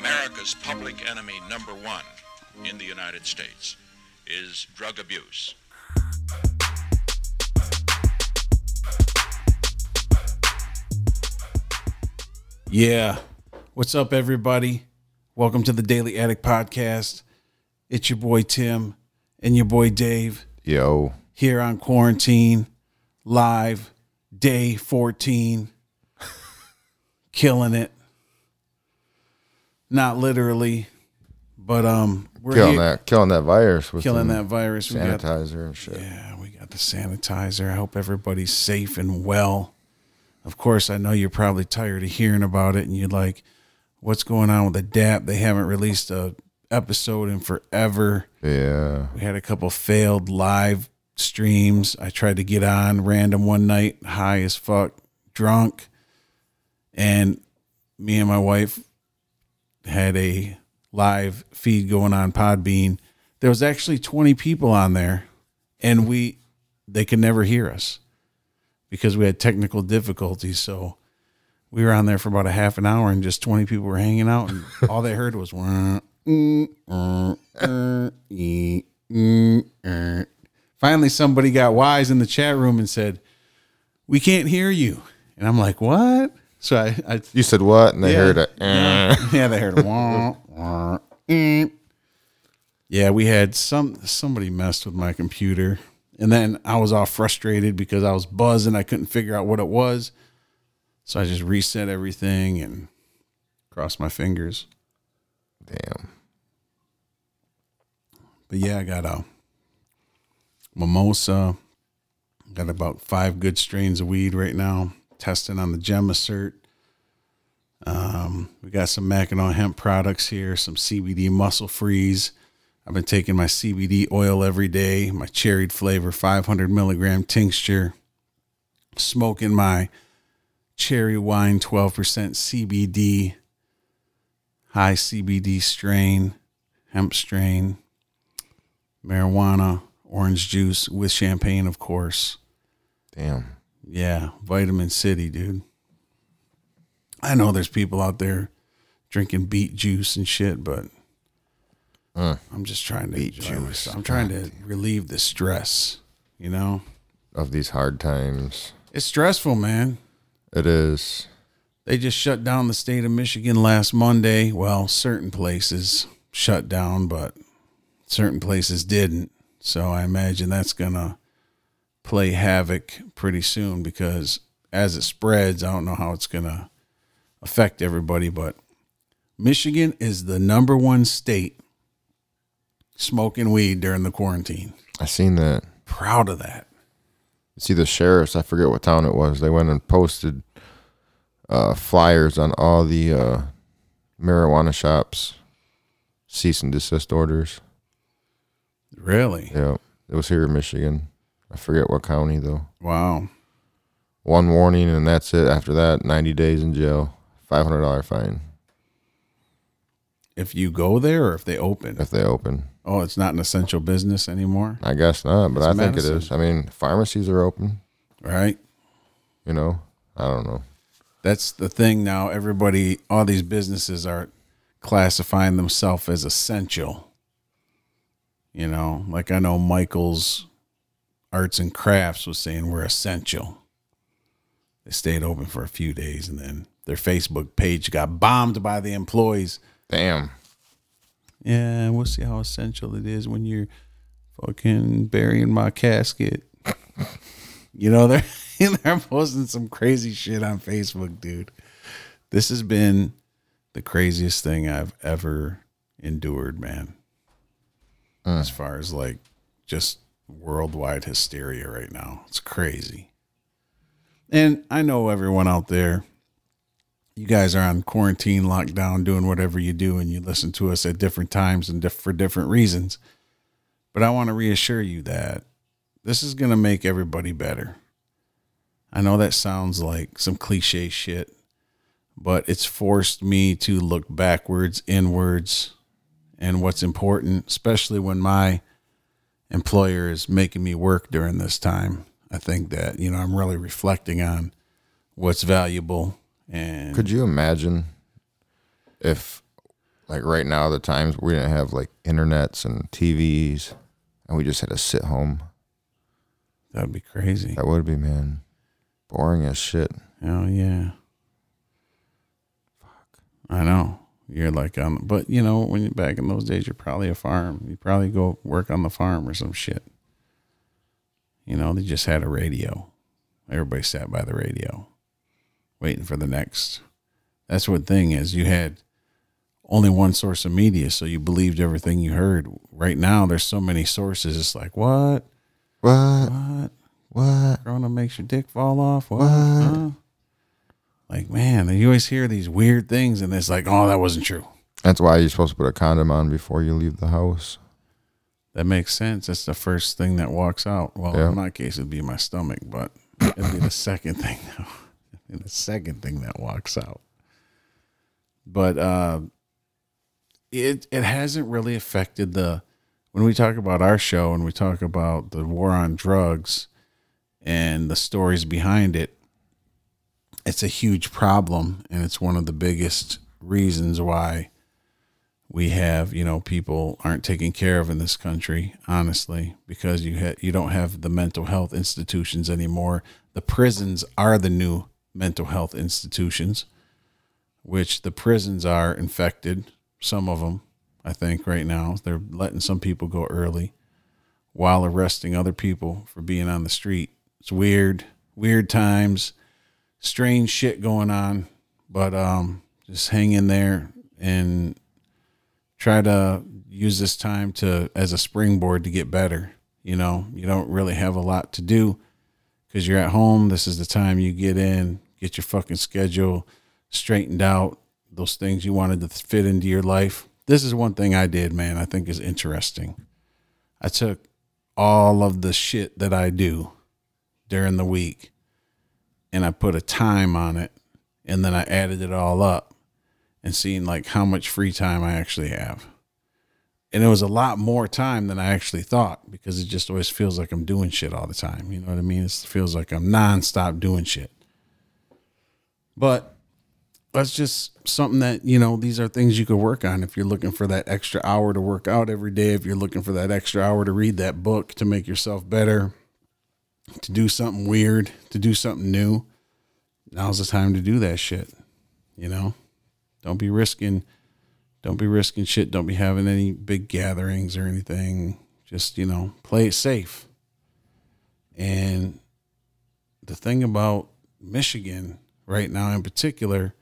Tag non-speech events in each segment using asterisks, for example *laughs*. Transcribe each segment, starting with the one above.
America's public enemy number one in the United States is drug abuse. Yeah. What's up, everybody? Welcome to the Daily Addict Podcast. It's your boy Tim and your boy Dave Yo, here on quarantine, live, day 14. *laughs* Killing it. Not literally, but um we're killing here- that, killing that virus with killing that virus. Got sanitizer and shit. Yeah, we got the sanitizer. I hope everybody's safe and well. Of course, I know you're probably tired of hearing about it and you're like, what's going on with the DAP? They haven't released a episode in forever. Yeah, We had a couple failed live streams. I tried to get on random one night, high as fuck, drunk. And me and my wife had a live feed going on Podbean. There was actually 20 people on there and we they could never hear us because we had technical difficulties. So we were on there for about a half an hour and just 20 people were hanging out and *laughs* all they heard was "Wah, mm, ee, mm, uh." finally somebody got wise in the chat room and said we can't hear you and i'm like what so i, I you said what? And they yeah, heard it. Eh. yeah, yeah, they heard *laughs* wah, wah, ee. yeah we had some somebody messed with my computer and then i was all frustrated because i was buzzing i couldn't figure out what it was so i just reset everything and crossed my fingers Damn. But yeah, I got a mimosa. Got about five good strains of weed right now. Testing on the Gem Assert. Um, we got some Mackinac hemp products here, some CBD muscle freeze. I've been taking my CBD oil every day, my cherried flavor 500 milligram tincture, smoking my cherry wine 12% CBD, high CBD strain, hemp strain marijuana, orange juice with champagne, of course. Damn. Yeah, Vitamin City, dude. I know there's people out there drinking beet juice and shit, but Uh, I'm just trying to Beet juice. myself. I'm trying to relieve the stress. You know, of these hard times. it's stressful, man. It is. They just shut down the state of Michigan last Monday. Well, certain places shut down, but certain places didn't. So I imagine that's going to play havoc pretty soon because as it spreads, I don't know how it's going to affect everybody, but Michigan is the number one state smoking weed during the quarantine. I seen that. Proud of that. See the sheriffs. I forget what town it was. They went and posted uh, flyers on all the uh, marijuana shops. Cease and desist orders. Really? Yeah, it was here in Michigan. I forget what county though. Wow. One warning and that's it. After that, ninety days in jail, five hundred dollar fine If you go there or if they open? if they open. Oh, it's not an essential business anymore, I guess not, but It's I think it is. I mean, pharmacies are open. right? You know, I don't know. That's the thing now. Everybody, all these businesses are classifying themselves as essential. You know, like I know Michael's Arts and Crafts was saying we're essential. They stayed open for a few days and then their Facebook page got bombed by the employees. Damn. Yeah, we'll see how essential it is when you're fucking burying my casket. you know, they're *laughs* they're posting some crazy shit on Facebook, dude. This has been the craziest thing I've ever endured, man. Mm. As far as like just worldwide hysteria right now. It's crazy. And I know everyone out there you guys are on quarantine, lockdown, doing whatever you do, and you listen to us at different times and diff- for different reasons. But I want to reassure you that this is going to make everybody better. I know that sounds like some cliche shit, but it's forced me to look backwards, inwards, and what's important, especially when my employer is making me work during this time. I think that, you know, I'm really reflecting on what's valuable and Could you imagine if like right now, the times we didn't have like internets and TVs, and we just had to sit home. That'd be crazy. That would be man, boring as shit. Oh yeah. Fuck. I know. You're like um but you know, when you're back in those days you're probably a farm. You probably go work on the farm or some shit. You know, they just had a radio. Everybody sat by the radio, waiting for the next. That's what thing is. You had only one source of media, so you believed everything you heard. Right now, there's so many sources. It's like what, What? what, What? Corona makes your dick fall off. What? Huh? Like man, you always hear these weird things, and it's like, oh, that wasn't true. That's why you're supposed to put a condom on before you leave the house. That makes sense. That's the first thing that walks out. Well, Yeah. in my case, it'd be my stomach, but it'd be the *laughs* second thing. *laughs* the second thing that walks out. But uh, it it hasn't really affected the when we talk about our show and we talk about the war on drugs and the stories behind it. It's a huge problem, and it's one of the biggest reasons why we have you know people aren't taken care of in this country honestly because you ha- you don't have the mental health institutions anymore. The prisons are the new mental health institutions which the prisons are infected some of them i think right now. They're letting some people go early while arresting other people for being on the street. It's weird weird times strange shit going on but um just hang in there and try to use this time to as a springboard to get better. You know, you don't really have a lot to do because you're at home. This is the time you get in, get your fucking schedule straightened out, those things you wanted to fit into your life. This is one thing I did, man, I think is interesting. I took all of the shit that I do during the week and I put a time on it and then I added it all up and seeing like how much free time I actually have. And it was a lot more time than I actually thought because it just always feels like I'm doing shit all the time. You know what I mean? It feels like I'm nonstop doing shit. But that's just something that, you know, these are things you could work on if you're looking for that extra hour to work out every day, if you're looking for that extra hour to read that book to make yourself better, to do something weird, to do something new. Now's the time to do that shit, you know? Don't be risking don't be risking shit. Don't be having any big gatherings or anything. Just, you know, play it safe. And the thing about Michigan right now in particular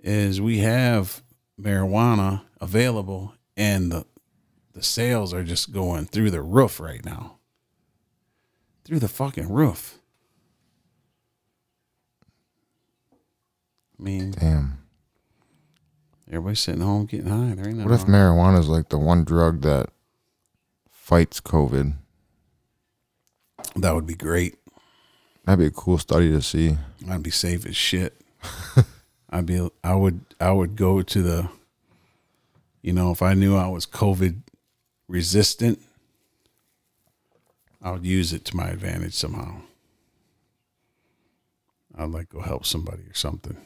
is we have marijuana available and the the sales are just going through the roof right now. Through the fucking roof. I mean, Damn. Everybody's sitting home getting high. There ain't no What if marijuana is like the one drug that fights COVID? that would be great. That'd be a cool study to see. I'd be safe as shit. *laughs* I'd be I would I would go to the you know, if I knew I was COVID resistant, I would use it to my advantage somehow. I'd like go help somebody or something.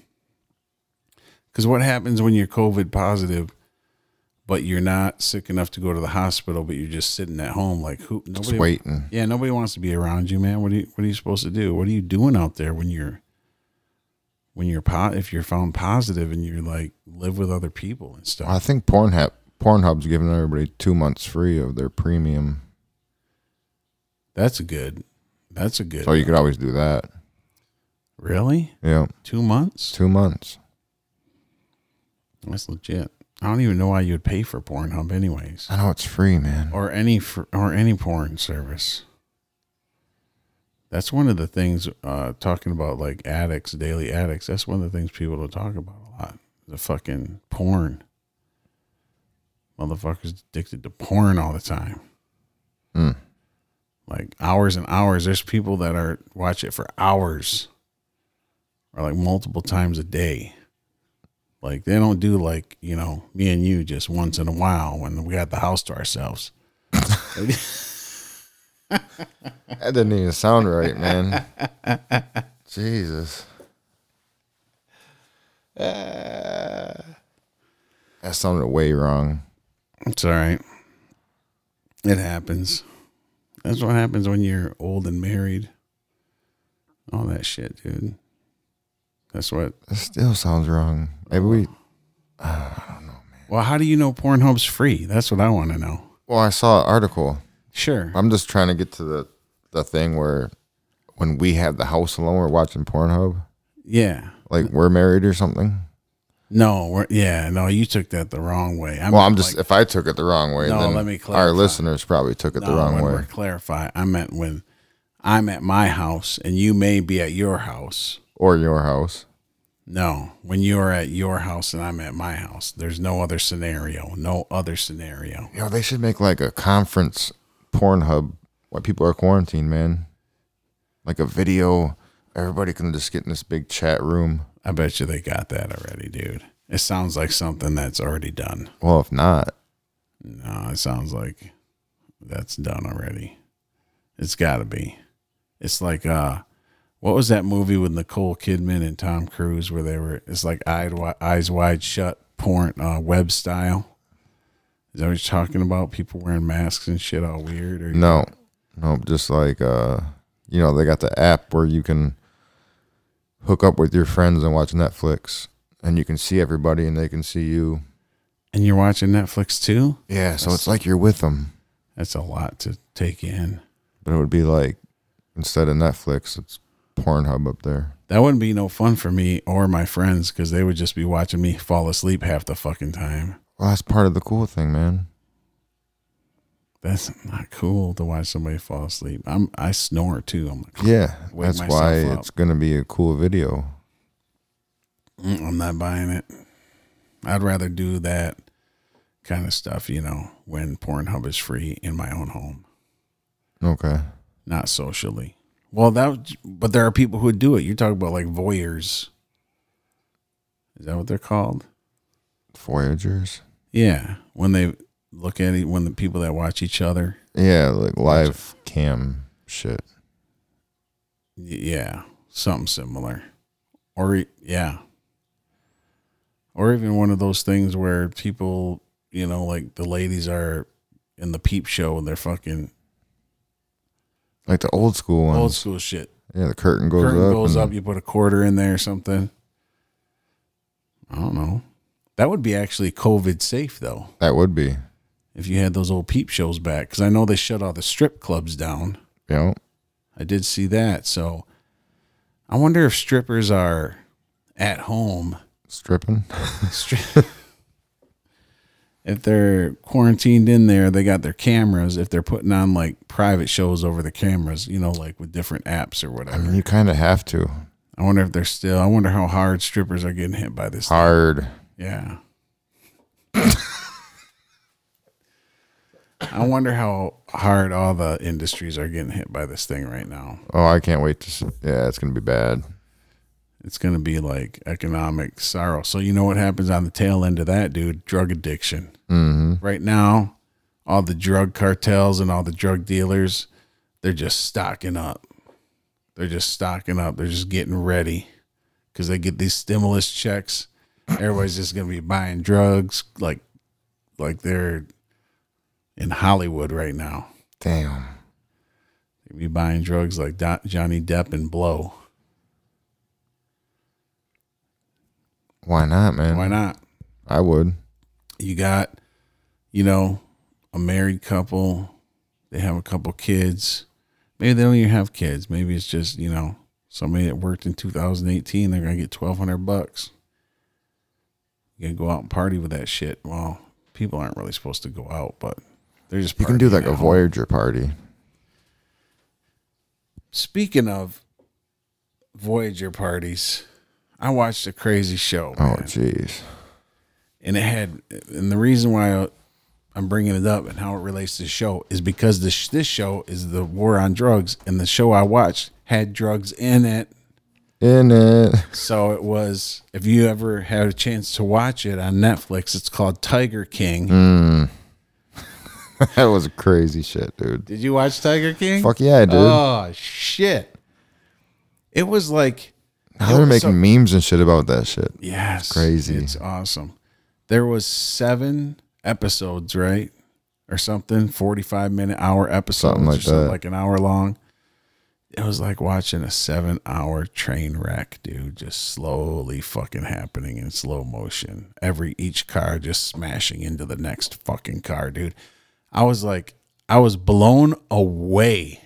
Cuz what happens when you're COVID positive but you're not sick enough to go to the hospital but you're just sitting at home like who Just waiting. Yeah, nobody wants to be around you, man. What are you What are you supposed to do? What are you doing out there when you're when you're po- if you're found positive and you're like live with other people and stuff? I think Pornhub Pornhub's giving everybody two months free of their premium, That's a good. That's a good. so you could always do that. really Yeah, two months? two months. That's legit. I don't even know why you would pay for Pornhub, anyways, I know it's free, man. or any fr- or any porn service. That's one of the things. Uh, talking about like addicts, daily addicts. That's one of the things people don't talk about a lot. The fucking porn. Motherfuckers addicted to porn all the time. Hmm. Like hours and hours. There's people that are watch it for hours, or like multiple times a day. Like they don't do like you know me and you just once in a while when we got the house to ourselves. *laughs* That didn't even sound right, man. *laughs* Jesus. That sounded way wrong. It's all right. It happens. That's what happens when you're old and married. All that shit, dude. That's what. It still sounds wrong. Maybe we. *sighs* Well, how do you know Pornhub's free? That's what I want to know. Well, I saw an article. Sure. I'm just trying to get to the the thing where when we have the house alone, we're watching Pornhub. Yeah. Like we're married or something. No, we're, yeah, no, you took that the wrong way. I Well, I'm just like- if I took it the wrong way, No, then let me clarify. our listeners probably took it the wrong way. clarify. I meant when I'm at my house and you may be at your house. Or your house. No, when you're at your house and I'm at my house, there's no other scenario. No other scenario. You know, they should make like a conference Pornhub while people are quarantined, man. Like a video. Everybody can just get in this big chat room. I bet you they got that already, dude. It sounds like something that's already done. Well, if not, No, it sounds like that's done already. It's got to be. It's like uh what was that movie with Nicole Kidman and Tom Cruise where they were it's like eyes wide, eyes wide shut porn uh web style. Is that what you're talking about? People wearing masks and shit all weird or no. No, just like uh you know, they got the app where you can hook up with your friends and watch Netflix and you can see everybody and they can see you. and you're watching Netflix too? Yeah, so it's like you're with them. That's a lot to take in. But it would be like instead of Netflix, it's Pornhub up there. That wouldn't be no fun for me or my friends because they would just be watching me fall asleep half the fucking time. Well, that's part of the cool thing, man. That's not cool to watch somebody fall asleep. I'm I snore too. I'm like, Yeah, that's why up. it's gonna be a cool video. "Mm, I'm not buying it. I'd rather do that kind of stuff, you know, when Pornhub is free in my own home, Okay. not socially. Well, that but there are people who do it. You're talking about like voyeurs. Is that what they're called? Voyagers. Yeah, when they look at it, when the people that watch each other. Yeah, like live cam shit. Yeah, something similar. Or yeah. Or even one of those things where people, you know, like the ladies are in the peep show and they're fucking Like the old school ones. old school shit. Yeah, the curtain goes Curtain up. goes up, you put a quarter in there or something. I don't know. That would be actually COVID safe though, That would be. If you had those old peep shows back. Because I know they shut all the strip clubs down. Yeah. I did see that. So I wonder if strippers are at home. stripping. Stri- *laughs* if they're quarantined in there, they got their cameras. If they're putting on like private shows over the cameras, you know, like with different apps or whatever. I mean, you kind of have to. I wonder if they're still. I wonder how hard strippers are getting hit by this. Hard. Yeah. *laughs* I wonder how hard all the industries are getting hit by this thing right now. Oh, I can't wait to. See. Yeah, it's gonna be bad. It's going to be like economic sorrow. So, you know what happens on the tail end of that, dude? Drug addiction. Mm-hmm. Right now, all the drug cartels and all the drug dealers, they're just stocking up. They're just stocking up. They're just getting ready because they get these stimulus checks. Everybody's just going to be buying drugs like like they're in Hollywood right now. Damn. They be buying drugs like Johnny Depp and Blow. Why not, man? Why not? I would. you got you know a married couple they have a couple kids maybe they don't even have kids maybe it's just you know somebody that worked in 2018 they're gonna get 1200 bucks you gonna go out and party with that shit well people aren't really supposed to go out but they're just You can do like a. Voyager party. speaking of voyager parties i watched a crazy show Oh, jeez. and it had and the reason why I'm bringing it up and how it relates to the show is because this this show is the war on drugs and the show I watched had drugs in it In it. so it was if you ever had a chance to watch it on Netflix it's called Tiger King Mm. *laughs* that was crazy shit, dude. did you watch Tiger King Fuck yeah, I did. oh shit it was like now they're making so- memes and shit about that shit. Yes. Crazy. It's awesome. there was seven episodes, right? Or something, 45 minute hour episodes Something like or something that. like an hour long. It was like watching a seven hour train wreck, dude, just slowly fucking happening in slow motion. Every each car just smashing into the next fucking car, dude. I was like, I was blown away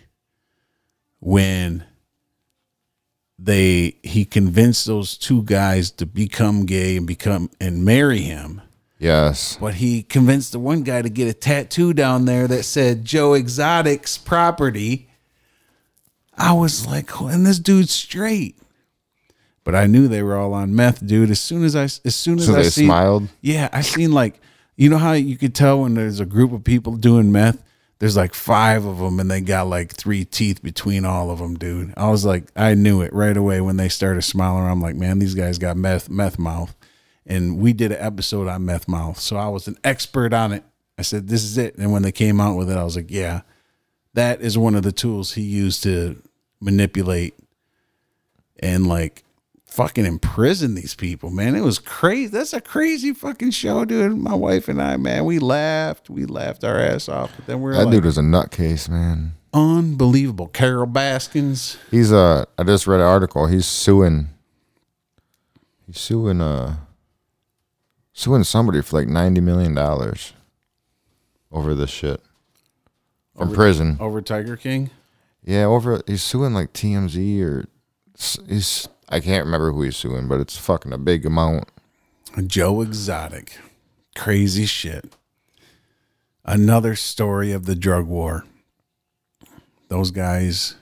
when they he convinced those two guys to become gay and become and marry him. Yes. But he convinced the one guy to get a tattoo down there that said Joe Exotic's property. I was like, oh, and this dude's straight. But I knew they were all on meth, dude. As soon as I, as soon as So I they seen, smiled. yeah, I seen like, you know how you could tell when there's a group of people doing meth. There's like five of them, and they got like three teeth between all of them, dude. I was like, I knew it right away when they started smiling. I'm like, man, these guys got meth, meth mouth. And we did an episode on meth mouth, so I was an expert on it. I said, this is it. And when they came out with it, I was like, yeah, that is one of the tools he used to manipulate and like fucking imprison these people, man. It was crazy. That's a crazy fucking show, dude. My wife and I, man, we laughed. We laughed our ass off. But then we are That like, dude was a nutcase, man. unbelievable. Carol Baskins. He's uh I just read an article. He's suing he's suing uh suing somebody for like ninety million dollars over this shit. From Over- prison. Over Tiger King. Yeah, over he's suing like TMZ or he's I can't remember who he's suing, but it's fucking a big amount. Joe Exotic. Crazy shit. Another story of the drug war. Those guys,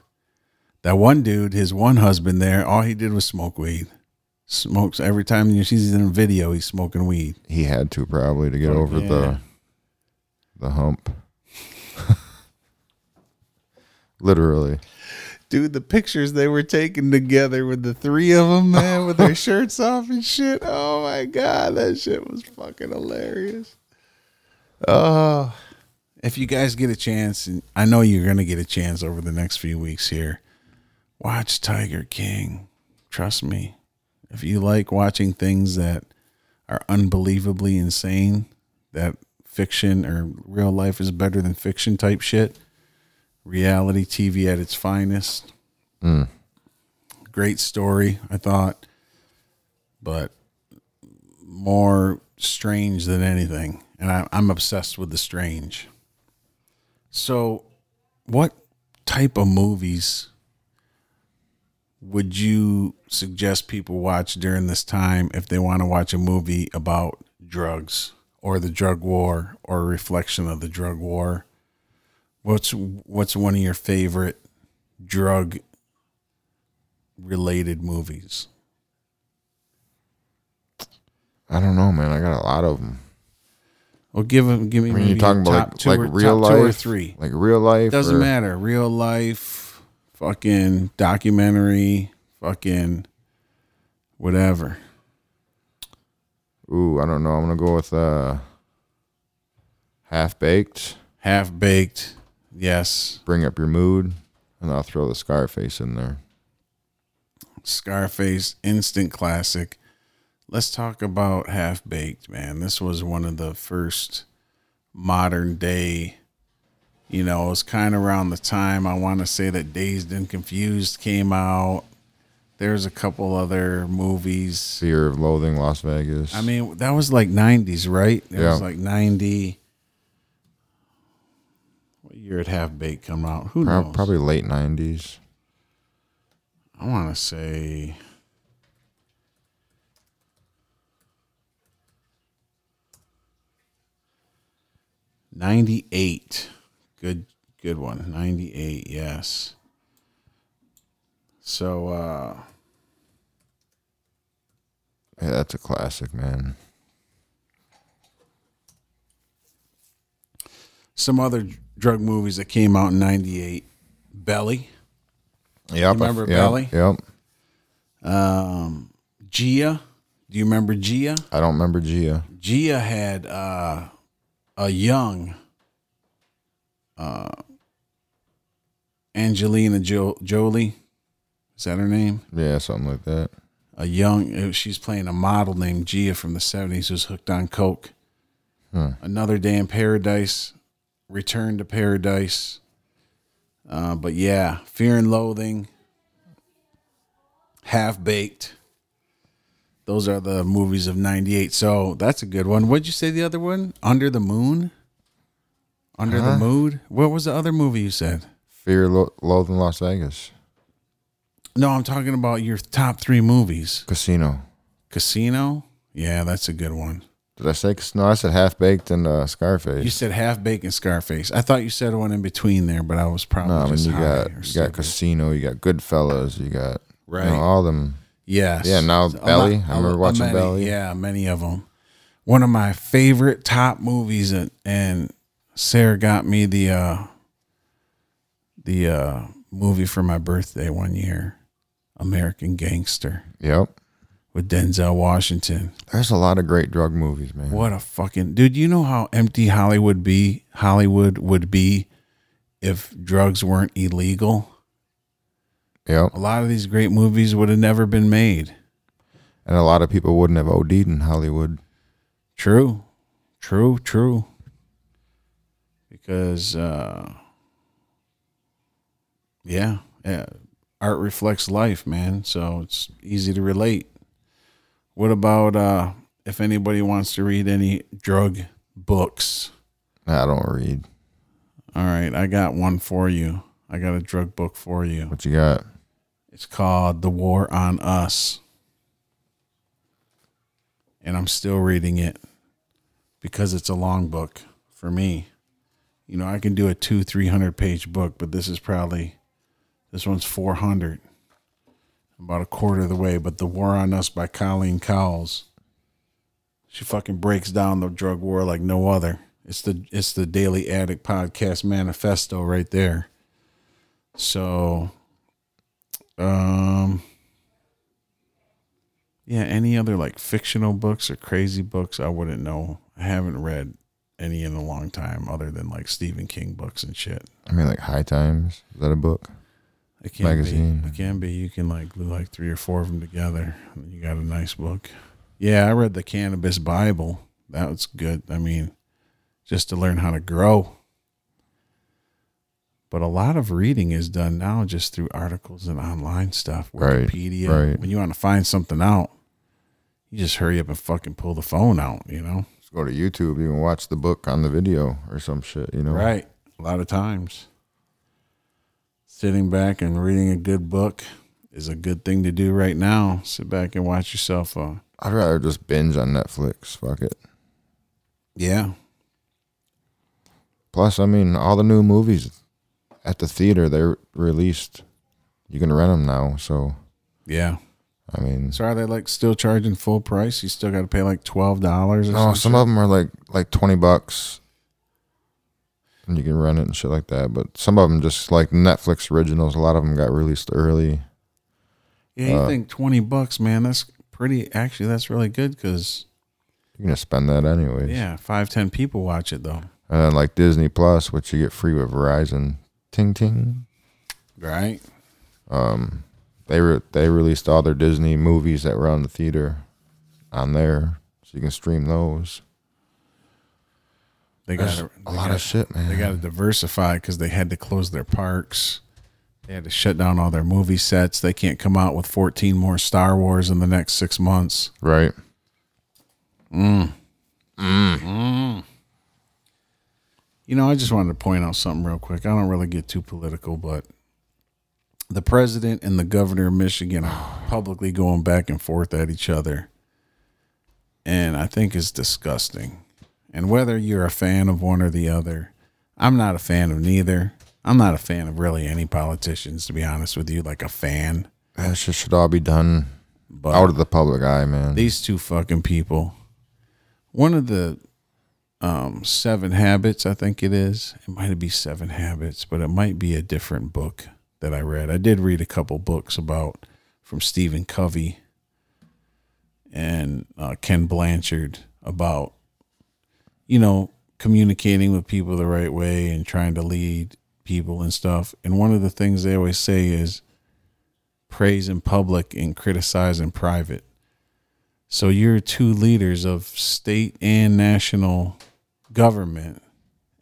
that one dude, his one husband there, all he did was smoke weed. Smokes every time you see he's in a video, he's smoking weed. He had to probably to get Oh, over yeah. the the hump. *laughs* Literally. Dude, the pictures they were taking together with the three of them, man, with their *laughs* shirts off and shit. Oh my god, that shit was fucking hilarious. Oh, if you guys get a chance, and I know you're gonna get a chance over the next few weeks here, watch Tiger King. Trust me, if you like watching things that are unbelievably insane, that fiction or real life is better than fiction type shit reality TV at its finest. Hmm. Great story, I thought, but more strange than anything. And I, I'm obsessed with the strange. So, what type of movies would you suggest people watch during this time if they want to watch a movie about drugs or the drug war or a reflection of the drug war? What's what's one of your favorite drug related movies? I don't know, man. I got a lot of them. Well, give them, give me I mean, you're talking about like, two like or, real life, two or three. like real life. Doesn't or- matter. Real life, fucking documentary, fucking whatever. Ooh, I don't know. I'm gonna go with uh, half baked. Half baked, yes. Bring up your mood, and I'll throw the Scarface in there. Scarface, instant classic. Let's talk about Half Baked, man. This was one of the first modern day, you know, it was kind of around the time I want to say that Dazed and Confused came out. There's a couple other movies. Fear of Loathing, Las Vegas. I mean, that was like 90s, right? It was Yeah. like 90. Year did Half Baked come out? Who Prob- knows? probably late '90s. I want to say ninety-eight. Good, good one. Ninety-eight. Yes. So, uh, Yeah, that's a classic, man. some other drug movies that came out in '98. Belly, Yep. Remember yep, Belly? Yep. um, Gia. Do you remember Gia? I don't remember Gia. Gia had uh, a young uh, Angelina jo- Jolie. Is that her name? Yeah, something like that. a young. uh, She's playing a model named Gia from the '70s who's hooked on coke. Another Day in Paradise, Return to Paradise. Uh, but yeah, Fear and Loathing, Half Baked. Those are the movies of '98. So that's a good one. What'd you say the other one? Under the Moon. Under the Mood. What was the other movie you said? Fear, Lo- Loathing Las Vegas, No, I'm talking about your top three movies. Casino. Casino. Yeah, that's a good one. Did I say no? I said Half Baked and uh, Scarface. You said Half Baked and Scarface. I thought you said one in between there, but I was probably no, I mean just you got you got. Casino, you got Goodfellas, you got you Right. know, all them. Yes. Yeah, now A Belly. lot- I remember a- watching many- Belly. Yeah, many of them. One of my favorite top movies, and, and Sarah got me the uh, the uh, movie for my birthday one year, American Gangster Yep. With Denzel Washington. There's a lot of great drug movies, man. What a fucking dude! You know how empty Hollywood be Hollywood would be if drugs weren't illegal. Yep. A lot of these great movies would have never been made. And a lot of people wouldn't have OD'd in Hollywood. True, true, true. Because, uh, yeah, yeah, art reflects life, man. So it's easy to relate. What about uh, if anybody wants to read any drug books? I don't read. All right, I got one for you. I got a drug book for you. What you got? It's called The War on Us. And I'm still reading it because it's a long book for me. You know, I can do a two, 300 page book, but this is probably, this one's 400. About a quarter of the way. But The War on Us by Colleen Cowles. She fucking breaks down the drug war like no other. It's the it's the Daily Addict podcast manifesto right there. So um yeah, any other like fictional books or crazy books I wouldn't know. I haven't read any in a long time other than like Stephen King books and shit. I mean, like High Times. Is that a book? It can Magazine. be. It can be. You can like glue like three or four of them together, and you got a nice book. Yeah, I read the Cannabis Bible. That was good. I mean, just to learn how to grow. But a lot of reading is done now just through articles and online stuff, Right, Wikipedia. right. When you want to find something out, you just hurry up and fucking pull the phone out. You know, Just go to YouTube. You can watch the book on the video or some shit. You know. right? A lot of times, sitting back and reading a good book is a good thing to do right now. Sit back and watch yourself. Uh, I'd rather just binge on Netflix. Fuck it. yeah, Plus, I mean, all the new movies at the theater they're released. You can rent them now. So, yeah. I mean, So are they like still charging full price? You still got to pay like twelve dollars. no, some of them are like like twenty bucks, and you can rent it and shit like that. But some of them just like Netflix originals. A lot of them got released early. Yeah, you uh, think twenty bucks, man? That's pretty. Actually, that's really good because you're gonna spend that anyways. yeah, five ten people watch it though. And then like Disney Plus, which you get free with Verizon. Ting ting. Right. Um, they re- they released all their Disney movies that were on the theater on there, so you can stream those. They There's got a lot of shit, man. They got to diversify because they had to close their parks. They had to shut down all their movie sets. They can't come out with 14 more Star Wars in the next six months. right. Mm. Mm-hmm. You know, I just wanted to point out something real quick. I don't really get too political, but the president and the governor of Michigan are *sighs* publicly going back and forth at each other. And I think it's disgusting. And whether you're a fan of one or the other, I'm not a fan of neither. I'm not a fan of really any politicians, to be honest with you, like a fan. That shit should all be done But out of the public eye, man. these two fucking people. One of the um, seven habits, I think it is. It might be seven habits, but it might be a different book that I read. I did read a couple books about from Stephen Covey and uh, Ken Blanchard about, you know, communicating with people the right way and trying to lead people and stuff. And one of the things they always say is praise in public and criticize in private. So you're two leaders of state and national government,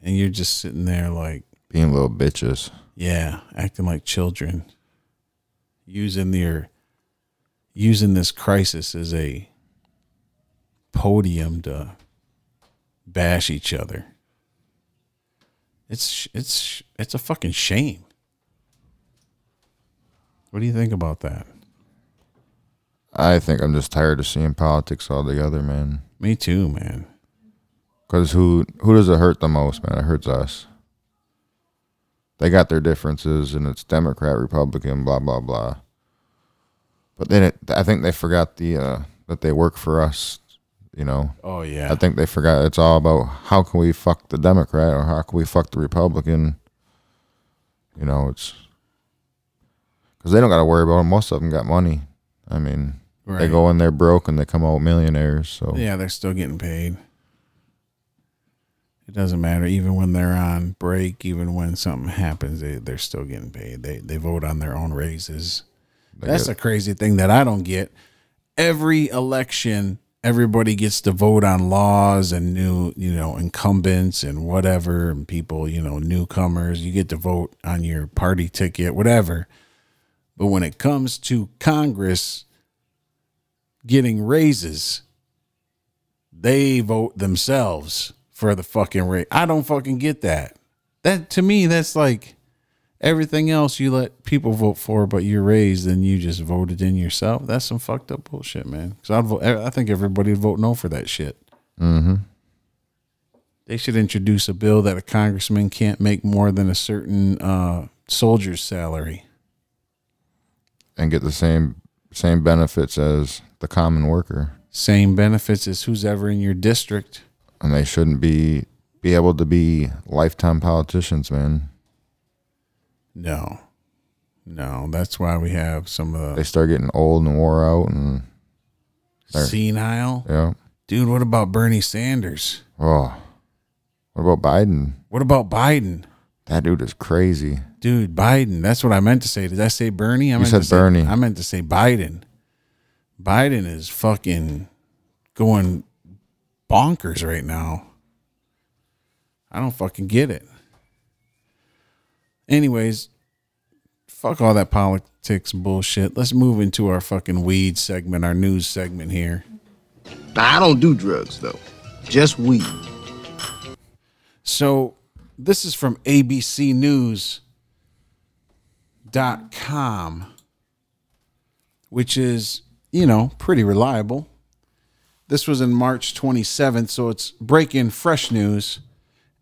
and you're just sitting there like, Being little bitches. yeah, acting like children, using their using this crisis as a podium to bash each other. It's it's it's a fucking shame. What do you think about that? I think I'm just tired of seeing politics altogether, man. Me too, man. Because who who does it hurt the most, man? It hurts us. They got their differences, and it's Democrat, Republican, blah blah blah. But then it, I think they forgot the uh, that they work for us. You know, Oh yeah. I think they forgot it's all about how can we fuck the Democrat or how can we fuck the Republican. You know, it's because they don't got to worry about it. Most of them got money. I mean, they go in there broke and they come out millionaires. So Yeah, they're still getting paid. It doesn't matter, even when they're on break, even when something happens, they they're still getting paid. They they vote on their own raises. they That's get- a crazy thing that I don't get. Every election, everybody gets to vote on laws and new, you know, incumbents and whatever, and people, you know, newcomers. You get to vote on your party ticket, whatever. But when it comes to Congress getting raises, they vote themselves for the fucking raise. I don't fucking get that. That to me, that's like everything else you let people vote for, but you're raised and you just voted in yourself. That's some fucked up bullshit, man. Because I'd vote. I think everybody would vote no for that shit. Mhm. They should introduce a bill that a congressman can't make more than a certain uh, soldier's salary. and get the same same benefits as the common worker, Same benefits as who's ever in your district. and they shouldn't be be able to be lifetime politicians, man. No, no. That's why we have some of They start getting old and wore out, and they're- senile. yeah. Dude, what about Bernie Sanders? Oh, what about Biden? What about Biden? That dude is crazy. Dude, Biden. That's what I meant to say. Did I say Bernie? I meant said to say, Bernie. I meant to say Biden. Biden is fucking going bonkers right now. I don't fucking get it. Anyways, fuck all that politics bullshit. Let's move into our fucking weed segment, our news segment here. I don't do drugs, though. Just weed. So this is from abcnews.com, which is, you know, pretty reliable. This was in March 27th, so it's breaking fresh news.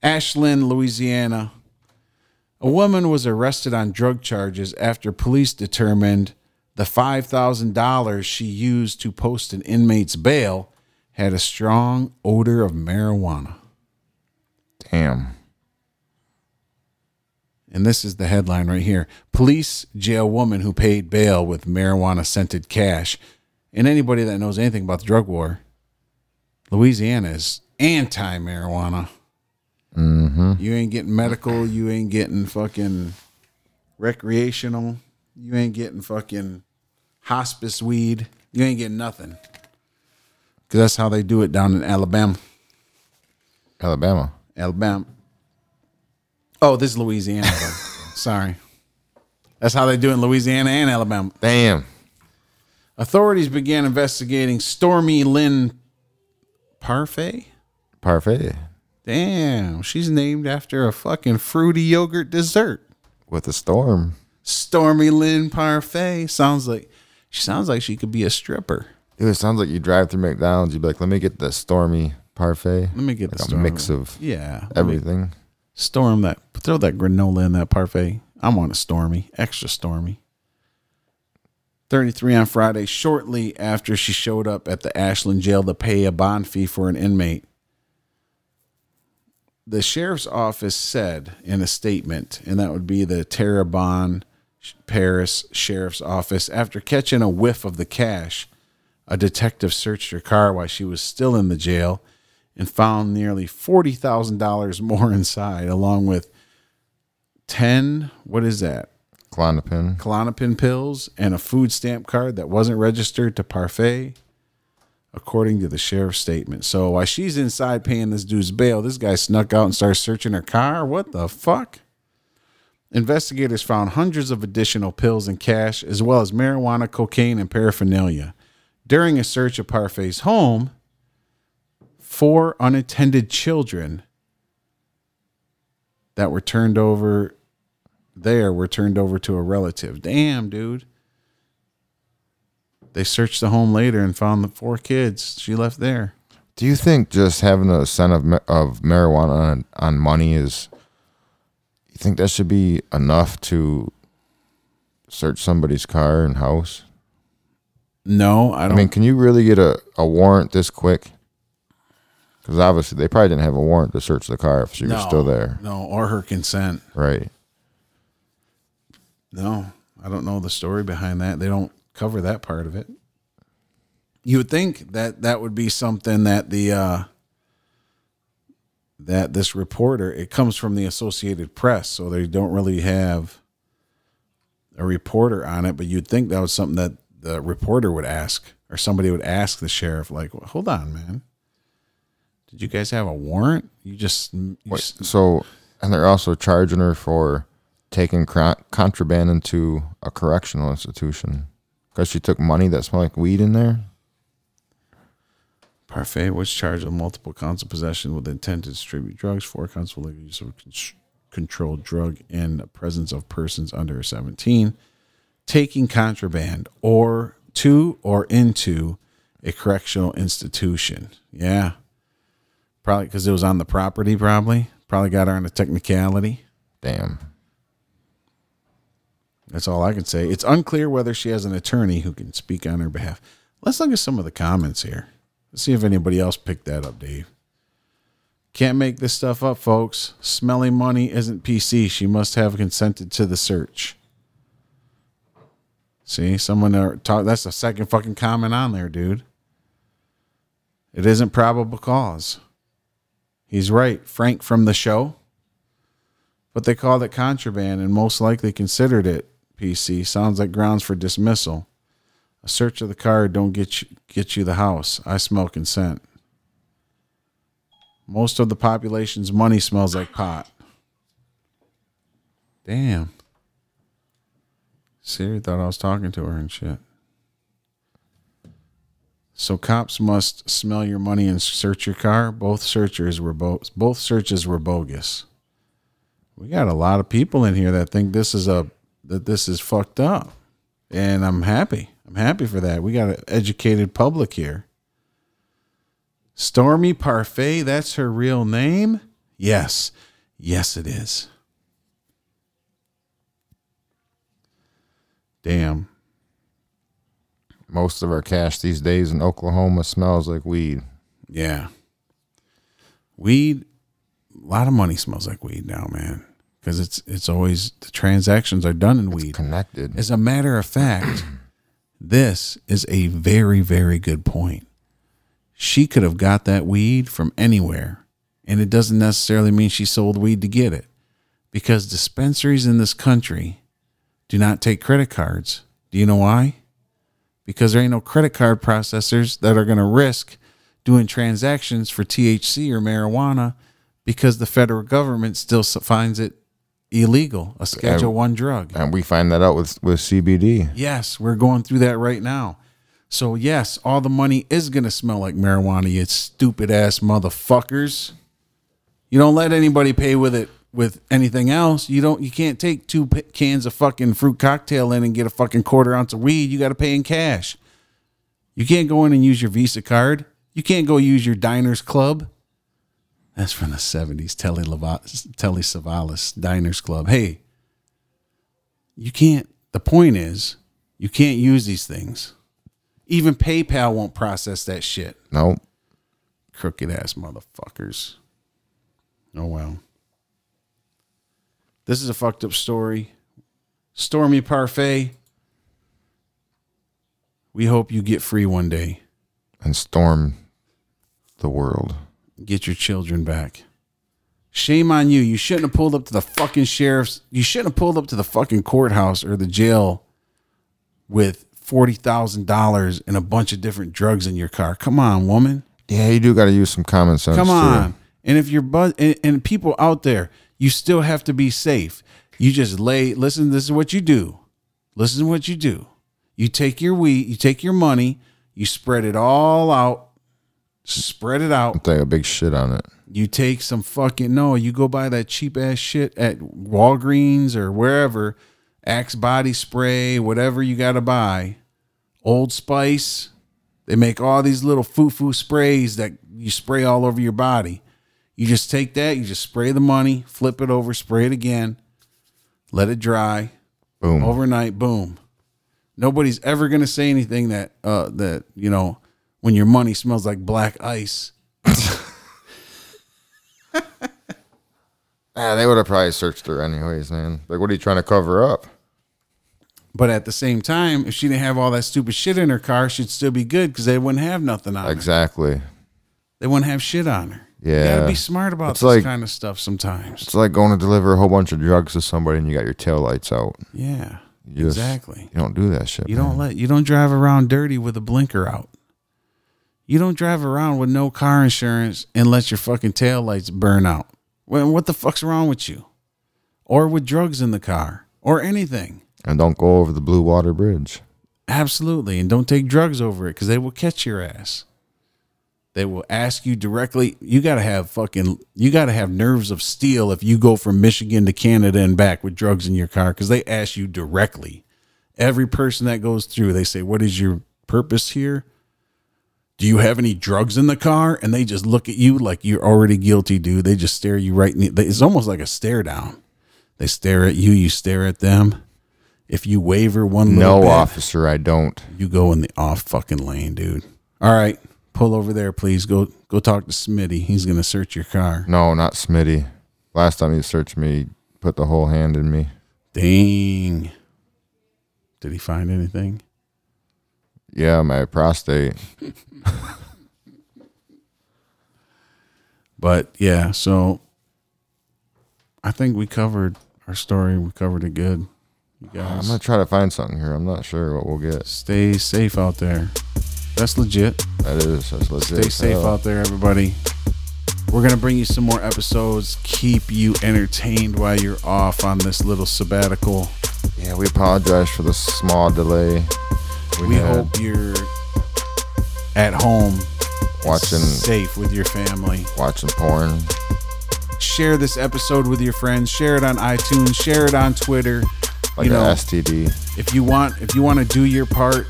Ashland, Louisiana. A woman was arrested on drug charges after police determined the $5,000 she used to post an inmate's bail had a strong odor of marijuana. Damn. And this is the headline right here. Police jail woman who paid bail with marijuana scented cash. And anybody that knows anything about the drug war, Louisiana is anti marijuana. Mm-hmm. You ain't getting medical. You ain't getting fucking recreational. You ain't getting fucking hospice weed. You ain't getting nothing. Because that's how they do it down in Alabama. Alabama. Alabama. Oh, this is Louisiana. *laughs* Sorry. That's how they do it in Louisiana and Alabama. Damn. Authorities began investigating Stormy Lynn Parfait. Parfait Damn, she's named after a fucking fruity yogurt dessert. with a storm. Stormy Lynn Parfait sounds like she sounds like she could be a stripper. Dude, it sounds like you drive through McDonald's. You'd be like, "Let me get the stormy parfait." Let me get like the a storm. mix of yeah, everything. Storm that throw that granola in that parfait. I want a stormy, extra stormy. 33 on Friday, shortly after she showed up at the Ashland jail to pay a bond fee for an inmate. The sheriff's office said in a statement, and that would be the Terrebonne Parish Sheriff's Office, after catching a whiff of the cash, a detective searched her car while she was still in the jail and found nearly $40,000 more inside, along with 10, what is that? Clonopin. Klonopin pills, and a food stamp card that wasn't registered to Parfait, according to the sheriff's statement. So while she's inside paying this dude's bail, this guy snuck out and started searching her car. What the fuck? Investigators found hundreds of additional pills and cash, as well as marijuana, cocaine, and paraphernalia. During a search of Parfait's home, four unattended children that were turned over there were turned over to a relative. Damn, dude. They searched the home later and found the four kids she left there. Do you think just having a scent of of marijuana on, on money is? You think that should be enough to search somebody's car and house? No, I don't. I mean, can you really get a, a warrant this quick? Because obviously they probably didn't have a warrant to search the car if she was still there, No, or her consent. right? No, I don't know the story behind that. They don't cover that part of it. You would think that that would be something that the uh that this reporter it comes from the Associated Press, so they don't really have a reporter on it, but you'd think that was something that the reporter would ask or somebody would ask the sheriff like, well, "Hold on, man. Did you guys have a warrant? You just you Wait, s- so, and they're also charging her for taking contraband into a correctional institution because she took money that smelled like weed in there. Parfait was charged with multiple counts of possession with intent to distribute drugs, four counts of illegal use of a con- controlled drug in the presence of persons under 17, taking contraband or to or into a correctional institution. Yeah. Probably because it was on the property, probably. Probably got her on a technicality. Damn. That's all I can say. It's unclear whether she has an attorney who can speak on her behalf. Let's look at some of the comments here. Let's see if anybody else picked that up, Dave. Can't make this stuff up, folks. Smelly money isn't PC. She must have consented to the search. See, someone talk. That's the second fucking comment on there, dude. It isn't probable cause. He's right. Frank from the show. But they called it contraband and most likely considered it PC. Sounds like grounds for dismissal. A search of the car don't get you, get you the house. I smell consent. Most of the population's money smells like pot. Damn. Siri thought I was talking to her and shit. So cops must smell your money and search your car. Both searchers were bo- both searches were bogus. We got a lot of people in here that think this is a that this is fucked up. And I'm happy. I'm happy for that. We got an educated public here. Stormy Parfait, that's her real name? Yes. Yes, it is. Damn. Most of our cash these days in Oklahoma smells like weed. Yeah. Weed, a lot of money smells like weed now, man. Because it's it's always the transactions are done in weed. Connected. As a matter of fact, *clears throat* this is a very, very good point. She could have got that weed from anywhere, and it doesn't necessarily mean she sold weed to get it because dispensaries in this country do not take credit cards. Do you know why? Because there ain't no credit card processors that are going to risk doing transactions for THC or marijuana because the federal government still finds it illegal, a Schedule And- 1 drug. and we find that out with, with CBD. Yes, we're going through that right now. So yes, all the money is gonna smell like marijuana. You stupid ass motherfuckers. You don't let anybody pay with it with anything else. You don't. You can't take two p- cans of fucking fruit cocktail in and get a fucking quarter ounce of weed. You got to pay in cash. You can't go in and use your Visa card. You can't go use your Diners Club. That's from the seventies. Telly Lava- Telly Savalas Diners Club. Hey, you can't. The point is, you can't use these things. Even PayPal won't process that shit. Nope. Crooked ass motherfuckers. Oh well. This is a fucked up story. Stormy Parfait. We hope you get free one day. And storm the world. Get your children back. Shame on you. You shouldn't have pulled up to the fucking sheriff's. You shouldn't have pulled up to the fucking courthouse or the jail with forty thousand dollars and a bunch of different drugs in your car. Come on, woman. Yeah, you do got to use some common sense. Come too. on. And if you're buzz and, and people out there, you still have to be safe. You just lay. Listen, this is what you do. Listen to what you do. You take your weed. You take your money. You spread it all out. Spread it out. Take a big shit on it. You take some fucking no. You go buy that cheap ass shit at Walgreens or wherever. Axe body spray, whatever you got to buy. Old Spice. They make all these little foo foo sprays that you spray all over your body. You just take that, you just spray the money, flip it over, spray it again, let it dry. Boom. Overnight, boom. Nobody's ever gonna say anything that uh that, you know, when your money smells like black ice. *laughs* Ah, they would have probably searched her anyways, man. Like, what are you trying to cover up? But at the same time, if she didn't have all that stupid shit in her car, she'd still be good because they wouldn't have nothing on her. Exactly. They wouldn't have shit on her. You Yeah. gotta be smart about It's this like- kind of stuff sometimes. It's like going to deliver a whole bunch of drugs to somebody and you got your tail lights out. Yeah. You just- exactly. You don't do that shit. You man. don't let you don't drive around dirty with a blinker out. You don't drive around with no car insurance and let your fucking tail lights burn out. Well, what the fuck's wrong with you? Or with drugs in the car or anything. And don't go over the Blue Water Bridge. Absolutely. And don't take drugs over it because they will catch your ass. They will ask you directly. You got to have fucking, you got to have nerves of steel if you go from Michigan to Canada and back with drugs in your car because they ask you directly. Every person that goes through, they say, What is your purpose here? Do you have any drugs in the car? And they just look at you like you're already guilty, dude. They just stare you right in the, it's almost like a stare down. They stare at you, you stare at them. If you waver one little No, bit, officer, I don't. you go in the off fucking lane, dude. All right, pull over there, please. Go go talk to Smitty. He's gonna search your car. No, not Smitty. Last time he searched me, he put the whole hand in me. Dang. Did he find anything? Yeah, my prostate. *laughs* But yeah, so I think we covered our story. We covered it good. You I'm gonna try to find something here. I'm not sure what we'll get. stay safe out there. That's legit. That is that's legit. Stay safe hell. out there, everybody. We're gonna bring you some more episodes. Keep you entertained while you're off on this little sabbatical. Yeah, we apologize for the small delay. We had hope you're at home, watching safe with your family. watching porn. Share this episode with your friends. Share it on iTunes. Share it on Twitter. Like you know, an STD. if you want, if you want to do your part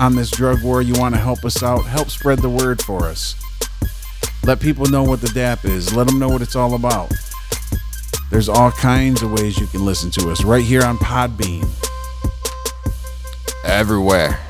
on this drug war, you want to help us out. Help spread the word for us. Let people know what the DAP is. Let them know what it's all about. There's all kinds of ways you can listen to us right here on Podbean. Everywhere.